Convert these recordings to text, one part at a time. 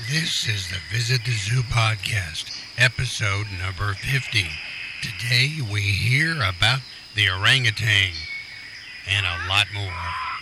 This is the Visit the Zoo podcast, episode number 50. Today we hear about the orangutan and a lot more.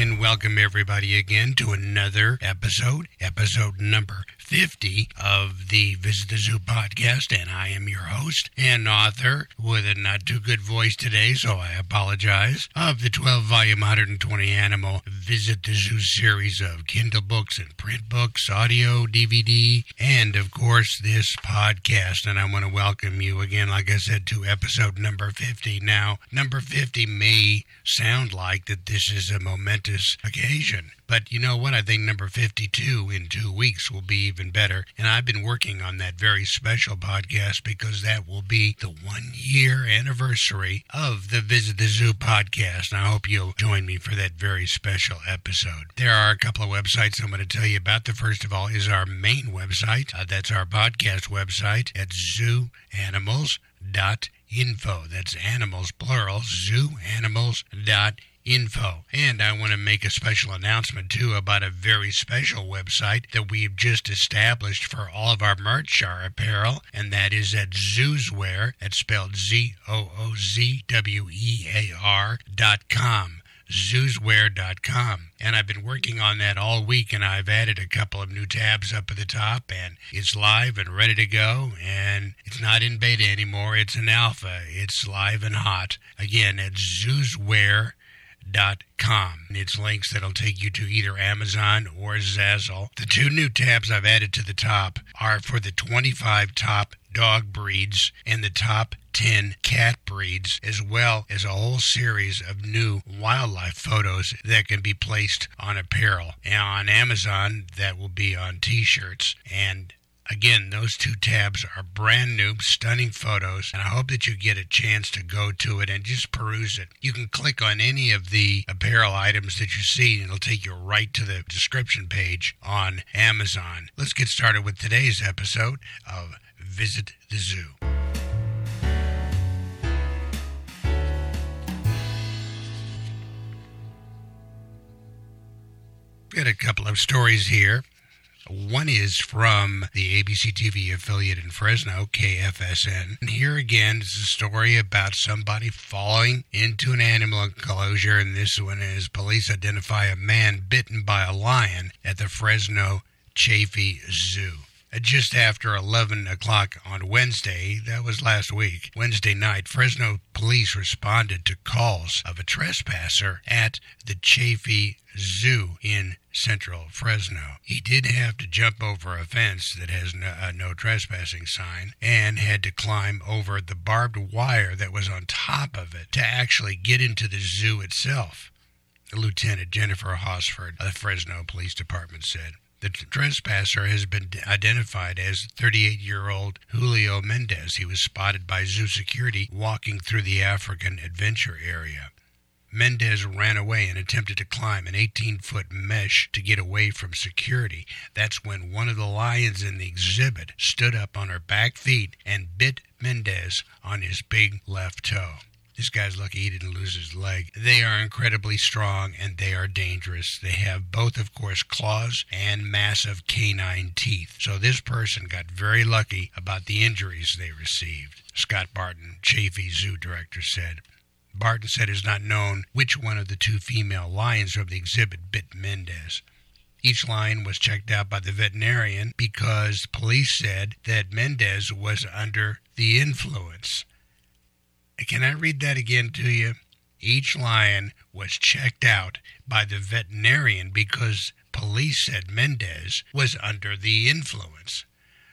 And welcome everybody again to another episode, episode number 50 of the Visit the Zoo podcast. And I am your host and author with a not too good voice today, so I apologize, of the 12 volume 120 animal Visit the Zoo series of Kindle books and print books, audio, DVD, and of course this podcast. And I want to welcome you again, like I said, to episode number 50. Now, number 50 may sound like that this is a momentous occasion. But you know what? I think number 52 in two weeks will be even better. And I've been working on that very special podcast because that will be the one year anniversary of the Visit the Zoo podcast. And I hope you'll join me for that very special episode. There are a couple of websites I'm going to tell you about. The first of all is our main website. Uh, that's our podcast website at zooanimals.info. That's animals, plural, zooanimals.info info. And I want to make a special announcement too about a very special website that we've just established for all of our merch, our apparel, and that is at Zoozwear. That's spelled Z O O Z W E A R dot com zoozwear.com. And I've been working on that all week, and I've added a couple of new tabs up at the top, and it's live and ready to go. And it's not in beta anymore, it's in alpha. It's live and hot. Again, at zoozwear.com com. It's links that'll take you to either Amazon or Zazzle. The two new tabs I've added to the top are for the 25 top dog breeds and the top 10 cat breeds, as well as a whole series of new wildlife photos that can be placed on apparel. And on Amazon, that will be on t shirts. And Again, those two tabs are brand new, stunning photos, and I hope that you get a chance to go to it and just peruse it. You can click on any of the apparel items that you see, and it'll take you right to the description page on Amazon. Let's get started with today's episode of Visit the Zoo. Got a couple of stories here. One is from the ABC TV affiliate in Fresno, KFSN. And here again is a story about somebody falling into an animal enclosure, and this one is police identify a man bitten by a lion at the Fresno Chaffee Zoo just after 11 o'clock on Wednesday, that was last week, Wednesday night, Fresno police responded to calls of a trespasser at the Chaffee Zoo in central Fresno. He did have to jump over a fence that has no, uh, no, trespassing sign and had to climb over the barbed wire that was on top of it to actually get into the zoo itself. Lieutenant Jennifer Hosford of the Fresno Police Department said. The trespasser has been identified as 38 year old Julio Mendez. He was spotted by zoo security walking through the African adventure area. Mendez ran away and attempted to climb an 18 foot mesh to get away from security. That's when one of the lions in the exhibit stood up on her back feet and bit Mendez on his big left toe. This guy's lucky he didn't lose his leg. They are incredibly strong and they are dangerous. They have both, of course, claws and massive canine teeth. So this person got very lucky about the injuries they received. Scott Barton, Chaffee Zoo director, said. Barton said it is not known which one of the two female lions from the exhibit bit Mendez. Each lion was checked out by the veterinarian because police said that Mendez was under the influence. Can I read that again to you? Each lion was checked out by the veterinarian because police said Mendez was under the influence.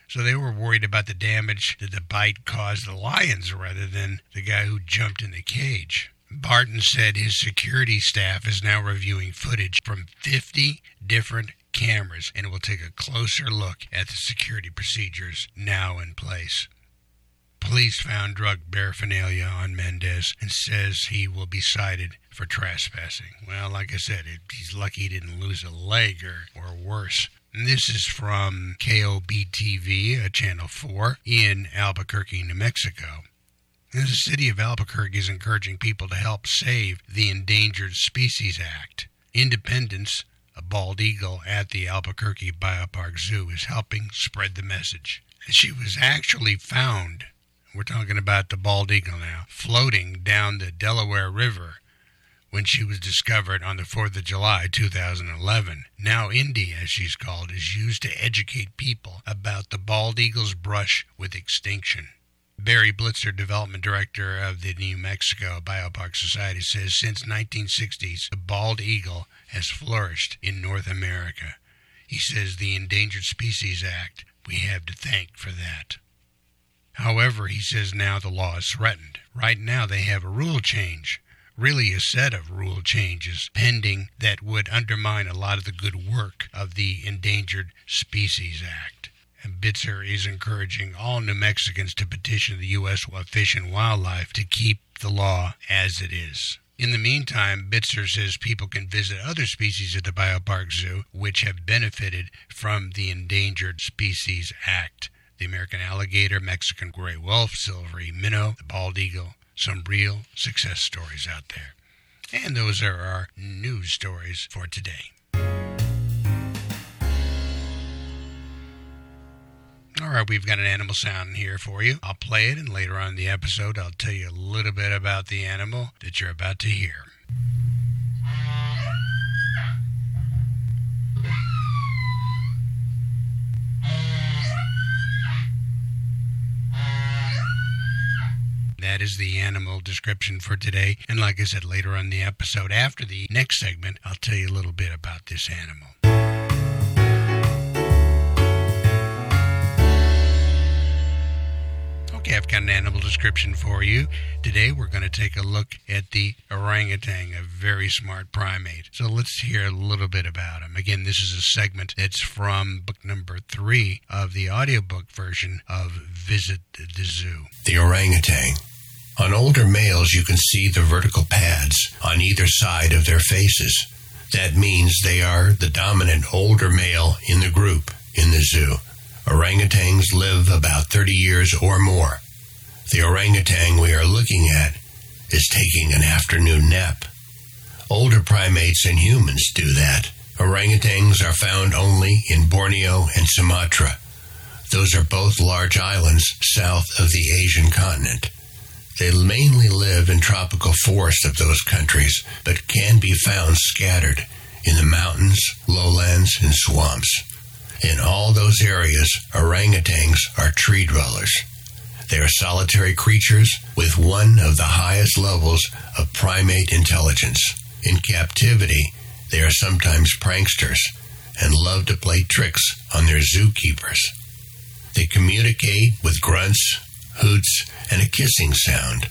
So they were worried about the damage that the bite caused the lions rather than the guy who jumped in the cage. Barton said his security staff is now reviewing footage from 50 different cameras and will take a closer look at the security procedures now in place. Police found drug paraphernalia on Mendez and says he will be cited for trespassing. Well, like I said, it, he's lucky he didn't lose a leg or, or worse. And this is from KOBTV, uh, Channel 4, in Albuquerque, New Mexico. And the city of Albuquerque is encouraging people to help save the Endangered Species Act. Independence, a bald eagle at the Albuquerque Biopark Zoo, is helping spread the message. She was actually found, we're talking about the bald eagle now, floating down the Delaware River when she was discovered on the 4th of July 2011. Now, Indy, as she's called, is used to educate people about the bald eagle's brush with extinction. Barry Blitzer, development director of the New Mexico Biopark Society, says since 1960s, the bald eagle has flourished in North America. He says the Endangered Species Act, we have to thank for that. However, he says now the law is threatened. Right now they have a rule change really a set of rule changes pending that would undermine a lot of the good work of the Endangered Species Act. And Blitzer is encouraging all New Mexicans to petition the U.S. Fish and Wildlife to keep the law as it is. In the meantime, Bitzer says people can visit other species at the Biopark Zoo which have benefited from the Endangered Species Act. The American alligator, Mexican gray wolf, silvery minnow, the bald eagle, some real success stories out there. And those are our news stories for today. All right, we've got an animal sound here for you. I'll play it, and later on in the episode, I'll tell you a little bit about the animal that you're about to hear. Is the animal description for today. And like I said, later on the episode, after the next segment, I'll tell you a little bit about this animal. Okay, I've got an animal description for you. Today we're going to take a look at the orangutan, a very smart primate. So let's hear a little bit about him. Again, this is a segment that's from book number three of the audiobook version of Visit the Zoo. The orangutan on older males, you can see the vertical pads on either side of their faces. That means they are the dominant older male in the group in the zoo. Orangutans live about 30 years or more. The orangutan we are looking at is taking an afternoon nap. Older primates and humans do that. Orangutans are found only in Borneo and Sumatra. Those are both large islands south of the Asian continent. They mainly live in tropical forests of those countries, but can be found scattered in the mountains, lowlands, and swamps. In all those areas, orangutans are tree dwellers. They are solitary creatures with one of the highest levels of primate intelligence. In captivity, they are sometimes pranksters and love to play tricks on their zookeepers. They communicate with grunts, hoots, and a kissing sound.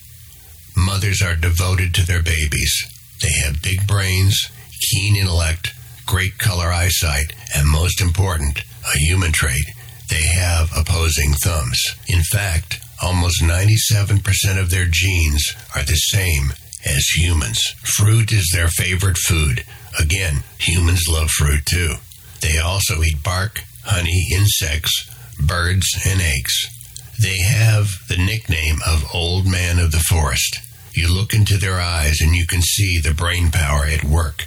Mothers are devoted to their babies. They have big brains, keen intellect, great color eyesight, and most important, a human trait, they have opposing thumbs. In fact, almost 97% of their genes are the same as humans. Fruit is their favorite food. Again, humans love fruit too. They also eat bark, honey, insects, birds, and eggs. They have the nickname of Old Man of the Forest. You look into their eyes and you can see the brain power at work.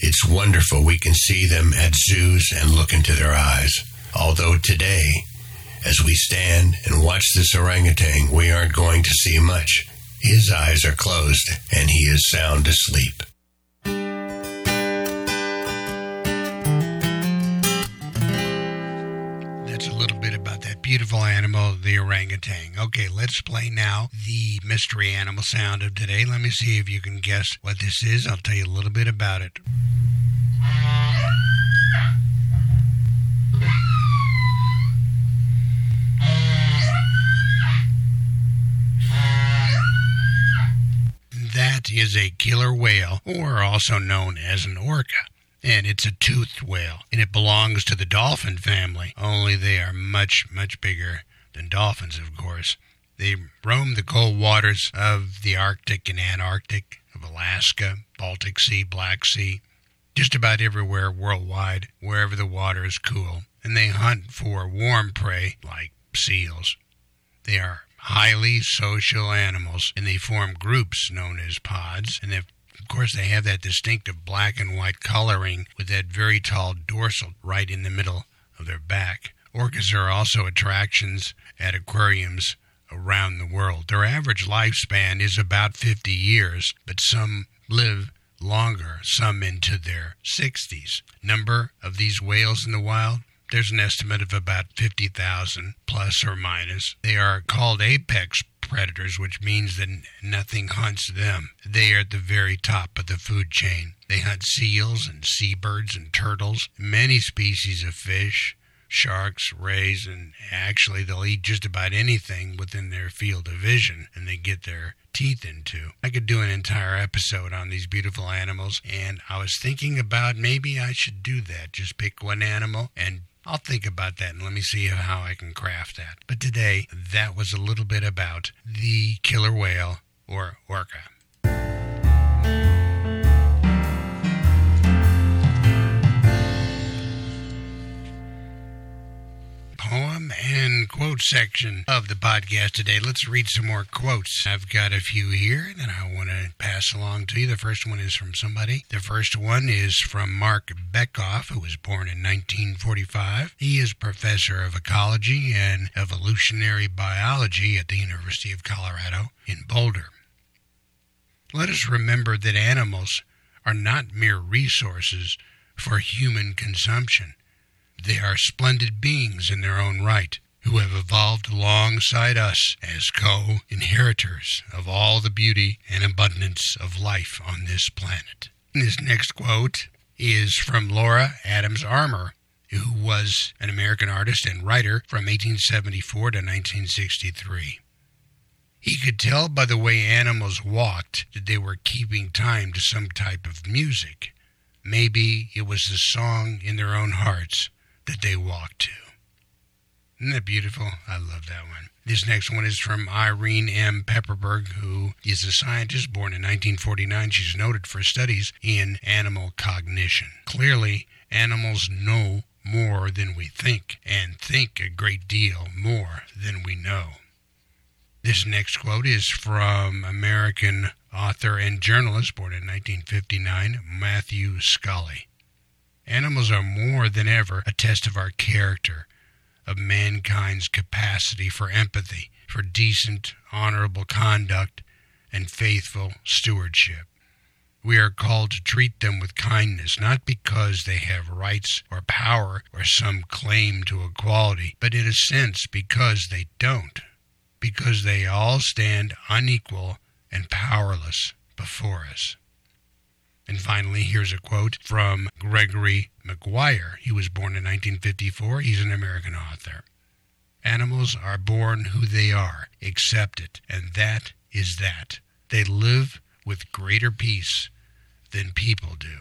It's wonderful we can see them at zoos and look into their eyes. Although today, as we stand and watch this orangutan, we aren't going to see much. His eyes are closed and he is sound asleep. Animal, the orangutan. Okay, let's play now the mystery animal sound of today. Let me see if you can guess what this is. I'll tell you a little bit about it. That is a killer whale, or also known as an orca and it's a toothed whale, and it belongs to the dolphin family, only they are much, much bigger than dolphins, of course. They roam the cold waters of the Arctic and Antarctic, of Alaska, Baltic Sea, Black Sea. just about everywhere worldwide, wherever the water is cool, and they hunt for warm prey like seals. They are highly social animals, and they form groups known as pods, and of course they have that distinctive black and white coloring with that very tall dorsal right in the middle of their back. Orcas are also attractions at aquariums around the world. Their average lifespan is about 50 years, but some live longer, some into their 60s. Number of these whales in the wild? There's an estimate of about 50,000 plus or minus. They are called apex predators, which means that nothing hunts them. They are at the very top of the food chain. They hunt seals and seabirds and turtles, many species of fish, sharks, rays, and actually they'll eat just about anything within their field of vision and they get their teeth into. I could do an entire episode on these beautiful animals, and I was thinking about maybe I should do that. Just pick one animal and I'll think about that and let me see how I can craft that. But today, that was a little bit about the killer whale or orca. Quote section of the podcast today. Let's read some more quotes. I've got a few here that I want to pass along to you. The first one is from somebody. The first one is from Marc Bekoff, who was born in 1945. He is professor of ecology and evolutionary biology at the University of Colorado in Boulder. Let us remember that animals are not mere resources for human consumption. They are splendid beings in their own right, who have evolved alongside us as co inheritors of all the beauty and abundance of life on this planet. This next quote is from Laura Adams Armer, who was an American artist and writer from 1874 to 1963. He could tell by the way animals walked that they were keeping time to some type of music. Maybe it was the song in their own hearts that they walked to. Isn't that beautiful? I love that one. This next one is from Irene M. Pepperberg, who is a scientist born in 1949. She's noted for studies in animal cognition. Clearly, animals know more than we think, and think a great deal more than we know. This next quote is from American author and journalist born in 1959, Matthew Scully. Animals are more than ever a test of our character, of mankind's capacity for empathy, for decent, honorable conduct, and faithful stewardship. We are called to treat them with kindness, not because they have rights or power or some claim to equality, but in a sense because they don't, because they all stand unequal and powerless before us. And finally, here's a quote from Gregory Maguire. He was born in 1954. He's an American author. Animals are born who they are. Accept it. And that is that. They live with greater peace than people do.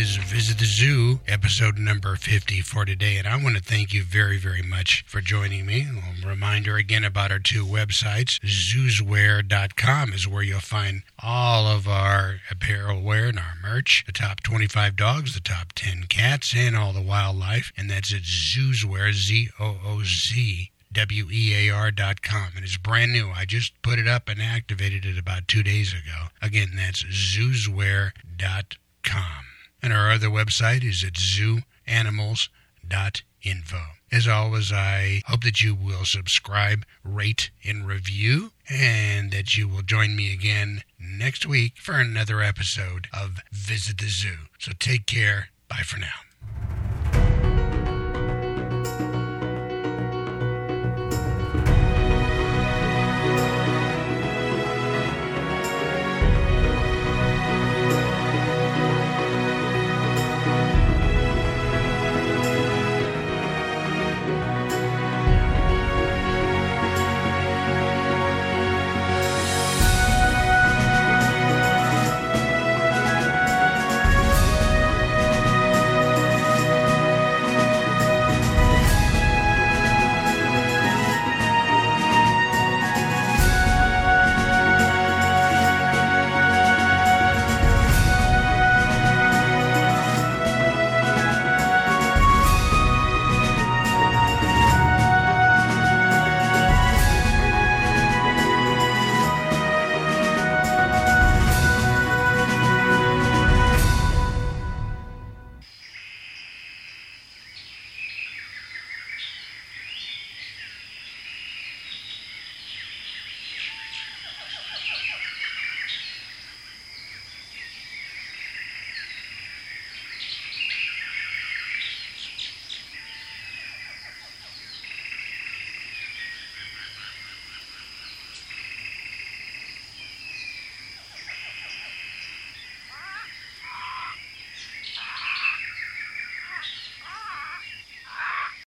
Is Visit the Zoo, episode number 50 for today. And I want to thank you very, very much for joining me. A reminder again about our two websites. Zoozwear.com is where you'll find all of our apparel wear and our merch, the top 25 dogs, the top 10 cats, and all the wildlife. And that's at Zoozwear, Z O O Z W-E-A-R.com. And it's brand new. I just put it up and activated it about two days ago. Again, that's zoozwear.com. And our other website is at zooanimals.info. As always, I hope that you will subscribe, rate, and review, and that you will join me again next week for another episode of Visit the Zoo. So take care. Bye for now.